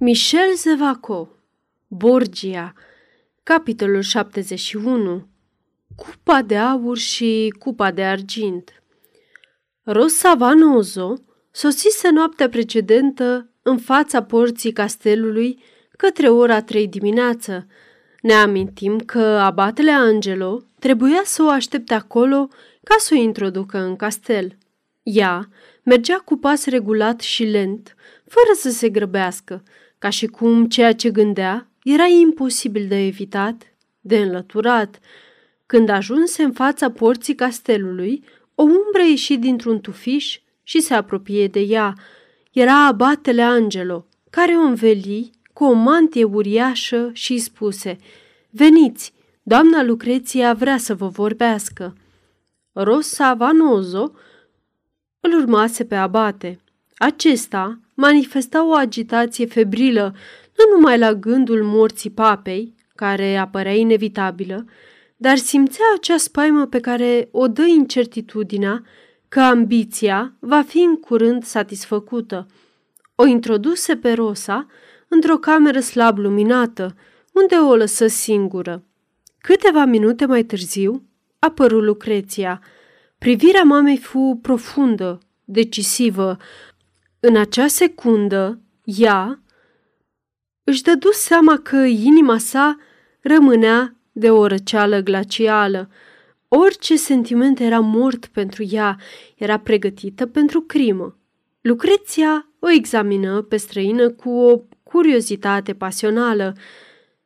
Michel Zevaco Borgia Capitolul 71 Cupa de aur și cupa de argint Rosa Vanozo sosise noaptea precedentă în fața porții castelului către ora trei dimineață. Ne amintim că abatele Angelo trebuia să o aștepte acolo ca să o introducă în castel. Ea mergea cu pas regulat și lent, fără să se grăbească, ca și cum ceea ce gândea era imposibil de evitat, de înlăturat. Când ajunse în fața porții castelului, o umbră ieși dintr-un tufiș și se apropie de ea. Era abatele Angelo, care o înveli cu o mantie uriașă și îi spuse Veniți, doamna Lucreția vrea să vă vorbească. Rosa Vanozo îl urmase pe abate. Acesta manifesta o agitație febrilă, nu numai la gândul morții papei, care apărea inevitabilă, dar simțea acea spaimă pe care o dă incertitudinea că ambiția va fi în curând satisfăcută. O introduse pe Rosa într-o cameră slab luminată, unde o lăsă singură. Câteva minute mai târziu apăru Lucreția. Privirea mamei fu profundă, decisivă. În acea secundă, ea își dădu seama că inima sa rămânea de o răceală glacială. Orice sentiment era mort pentru ea, era pregătită pentru crimă. Lucreția o examină pe străină cu o curiozitate pasională.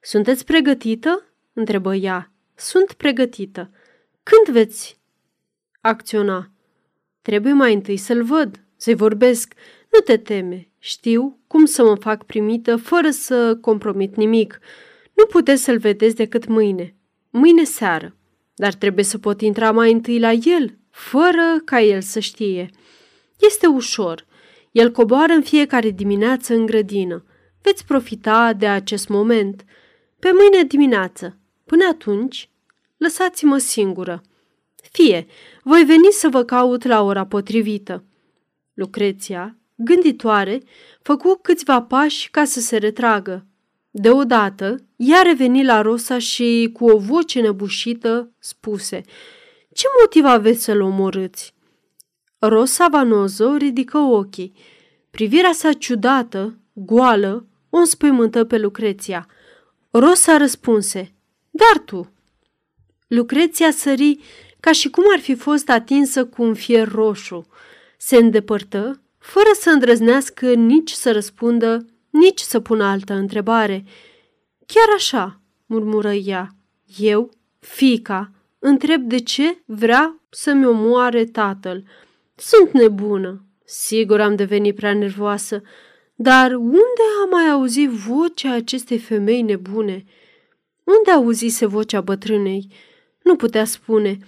Sunteți pregătită?" întrebă ea. Sunt pregătită. Când veți acționa? Trebuie mai întâi să-l văd, să-i vorbesc. Nu te teme, știu cum să mă fac primită fără să compromit nimic. Nu puteți să-l vedeți decât mâine, mâine seară. Dar trebuie să pot intra mai întâi la el, fără ca el să știe. Este ușor. El coboară în fiecare dimineață în grădină. Veți profita de acest moment. Pe mâine dimineață. Până atunci, lăsați-mă singură. Fie, voi veni să vă caut la ora potrivită. Lucreția, gânditoare, făcu câțiva pași ca să se retragă. Deodată, ea reveni la Rosa și, cu o voce nebușită, spuse Ce motiv aveți să-l omorâți?" Rosa Vanozo ridică ochii. Privirea sa ciudată, goală, o înspăimântă pe Lucreția. Rosa răspunse Dar tu!" Lucreția sări ca și cum ar fi fost atinsă cu un fier roșu. Se îndepărtă, fără să îndrăznească nici să răspundă, nici să pună altă întrebare. Chiar așa, murmură ea, eu, fica, întreb de ce vrea să-mi omoare tatăl. Sunt nebună. Sigur am devenit prea nervoasă. Dar unde am mai auzit vocea acestei femei nebune? Unde auzise vocea bătrânei? Nu putea spune,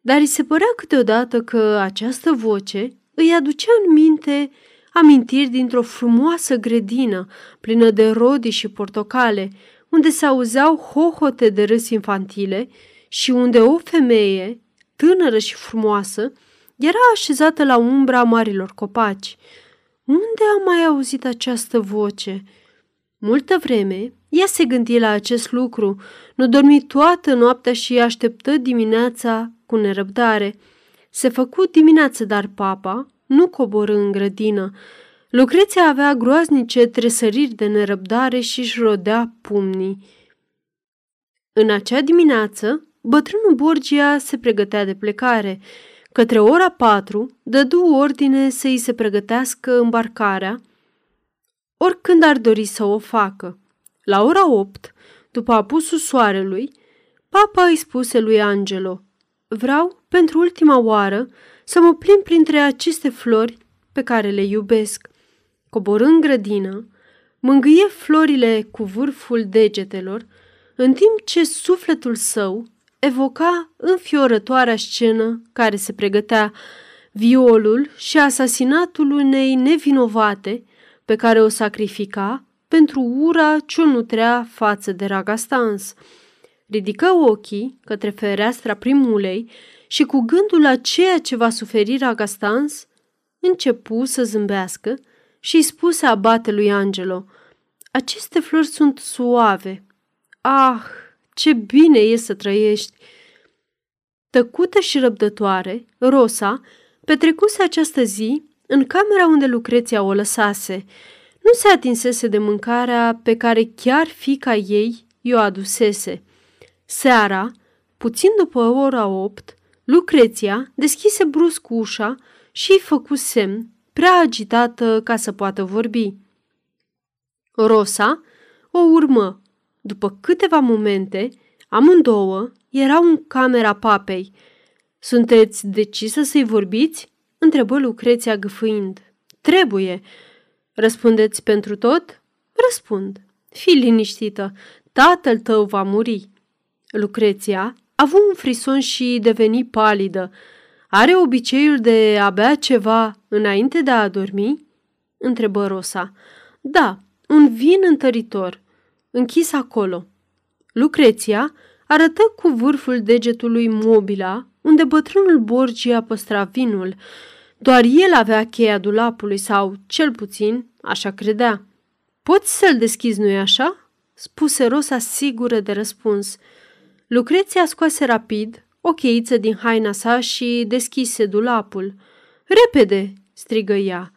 dar îi se părea câteodată că această voce îi aducea în minte amintiri dintr-o frumoasă grădină plină de rodi și portocale, unde se auzeau hohote de râs infantile și unde o femeie, tânără și frumoasă, era așezată la umbra marilor copaci. Unde am mai auzit această voce? Multă vreme, ea se gândi la acest lucru, nu dormi toată noaptea și așteptă dimineața cu nerăbdare. Se făcu dimineață, dar papa nu coborâ în grădină. Lucreția avea groaznice tresăriri de nerăbdare și își rodea pumnii. În acea dimineață, bătrânul Borgia se pregătea de plecare. Către ora patru, dădu ordine să îi se pregătească îmbarcarea, oricând ar dori să o facă. La ora opt, după apusul soarelui, papa îi spuse lui Angelo, Vreau, pentru ultima oară, să mă plimb printre aceste flori pe care le iubesc. Coborând grădină, mângâie florile cu vârful degetelor, în timp ce sufletul său evoca înfiorătoarea scenă care se pregătea, violul și asasinatul unei nevinovate pe care o sacrifica pentru ura ce o nutrea față de Ragastans. Ridică ochii către fereastra primulei și cu gândul la ceea ce va suferi Ragastans, începu să zâmbească și îi spuse abatelui Angelo, aceste flori sunt suave. Ah, ce bine e să trăiești! Tăcută și răbdătoare, Rosa petrecuse această zi în camera unde Lucreția o lăsase. Nu se atinsese de mâncarea pe care chiar fica ei i-o adusese. Seara, puțin după ora opt, Lucreția deschise brusc ușa și îi făcu semn, prea agitată ca să poată vorbi. Rosa o urmă. După câteva momente, amândouă erau în camera papei. Sunteți decisă să-i vorbiți?" întrebă Lucreția gâfâind. Trebuie. Răspundeți pentru tot? Răspund. Fii liniștită, tatăl tău va muri. Lucreția a avut un frison și deveni palidă. Are obiceiul de a bea ceva înainte de a dormi? Întrebă Rosa. Da, un vin întăritor, închis acolo. Lucreția arătă cu vârful degetului mobila, unde bătrânul Borgia păstra vinul. Doar el avea cheia dulapului sau, cel puțin, așa credea. Poți să-l deschizi, nu-i așa?" spuse Rosa sigură de răspuns. Lucreția scoase rapid o cheiță din haina sa și deschise dulapul. Repede!" strigă ea.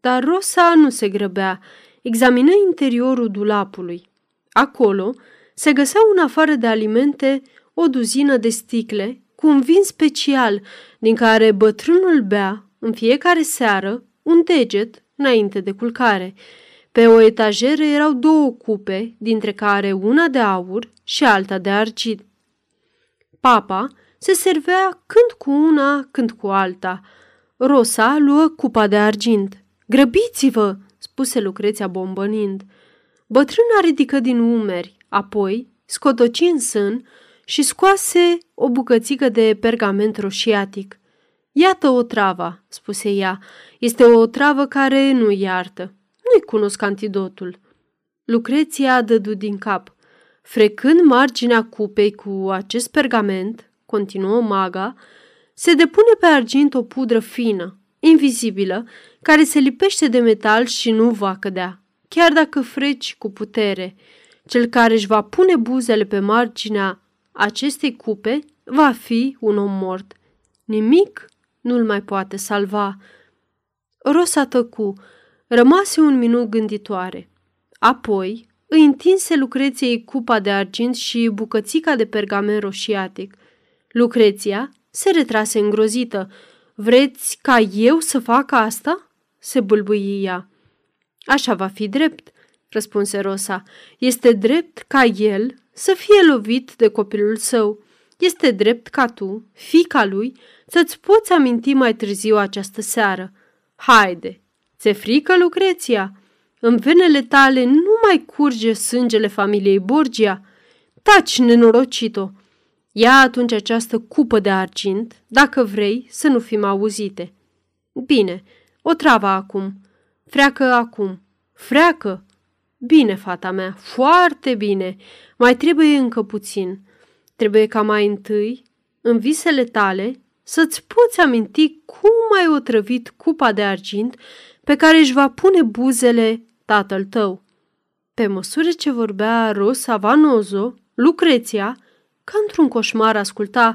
Dar Rosa nu se grăbea. Examină interiorul dulapului. Acolo se găseau în afară de alimente o duzină de sticle cu un vin special din care bătrânul bea în fiecare seară un deget înainte de culcare. Pe o etajeră erau două cupe, dintre care una de aur și alta de argint. Papa se servea când cu una, când cu alta. Rosa luă cupa de argint. Grăbiți-vă!" spuse Lucreția bombănind. Bătrâna ridică din umeri, apoi scotoci în sân și scoase o bucățică de pergament roșiatic. Iată o travă, spuse ea. Este o travă care nu iartă. Nu-i cunosc antidotul. Lucreția dădu din cap. Frecând marginea cupei cu acest pergament, continuă maga, se depune pe argint o pudră fină, invizibilă, care se lipește de metal și nu va cădea, chiar dacă freci cu putere. Cel care își va pune buzele pe marginea acestei cupe va fi un om mort. Nimic nu-l mai poate salva. Rosa tăcu, rămase un minut gânditoare. Apoi îi întinse Lucreției cupa de argint și bucățica de pergament roșiatic. Lucreția se retrase îngrozită. Vreți ca eu să fac asta?" se bâlbâie ea. Așa va fi drept, răspunse Rosa. Este drept ca el să fie lovit de copilul său. Este drept ca tu, fica lui, să-ți poți aminti mai târziu această seară. Haide, ți-e frică, Lucreția? În venele tale nu mai curge sângele familiei Borgia? Taci, nenorocito! Ia atunci această cupă de argint, dacă vrei să nu fim auzite. Bine, o travă acum. Freacă acum. Freacă! Bine, fata mea, foarte bine. Mai trebuie încă puțin. Trebuie ca mai întâi, în visele tale, să-ți poți aminti cum ai otrăvit cupa de argint pe care își va pune buzele tatăl tău. Pe măsură ce vorbea Rosa Vanozo, Lucreția, ca într-un coșmar asculta,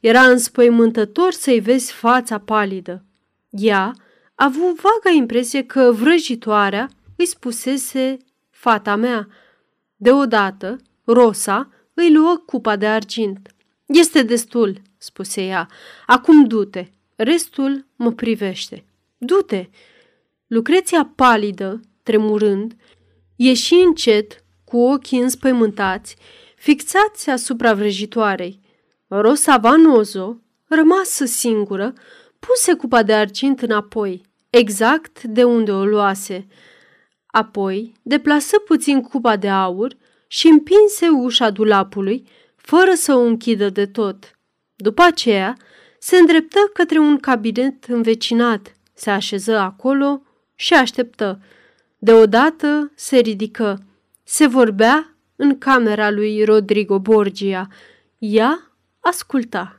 era înspăimântător să-i vezi fața palidă. Ea a avut vaga impresie că vrăjitoarea îi spusese fata mea. Deodată, Rosa îi luă cupa de argint. Este destul, spuse ea. Acum du-te. Restul mă privește. Du-te! Lucreția palidă, tremurând, ieși încet, cu ochii înspăimântați, fixați asupra vrăjitoarei. Rosa Vanozo, rămasă singură, puse cupa de argint înapoi, exact de unde o luase. Apoi deplasă puțin cupa de aur și împinse ușa dulapului, fără să o închidă de tot. După aceea, se îndreptă către un cabinet învecinat, se așeză acolo și așteptă. Deodată se ridică. Se vorbea în camera lui Rodrigo Borgia. Ea asculta.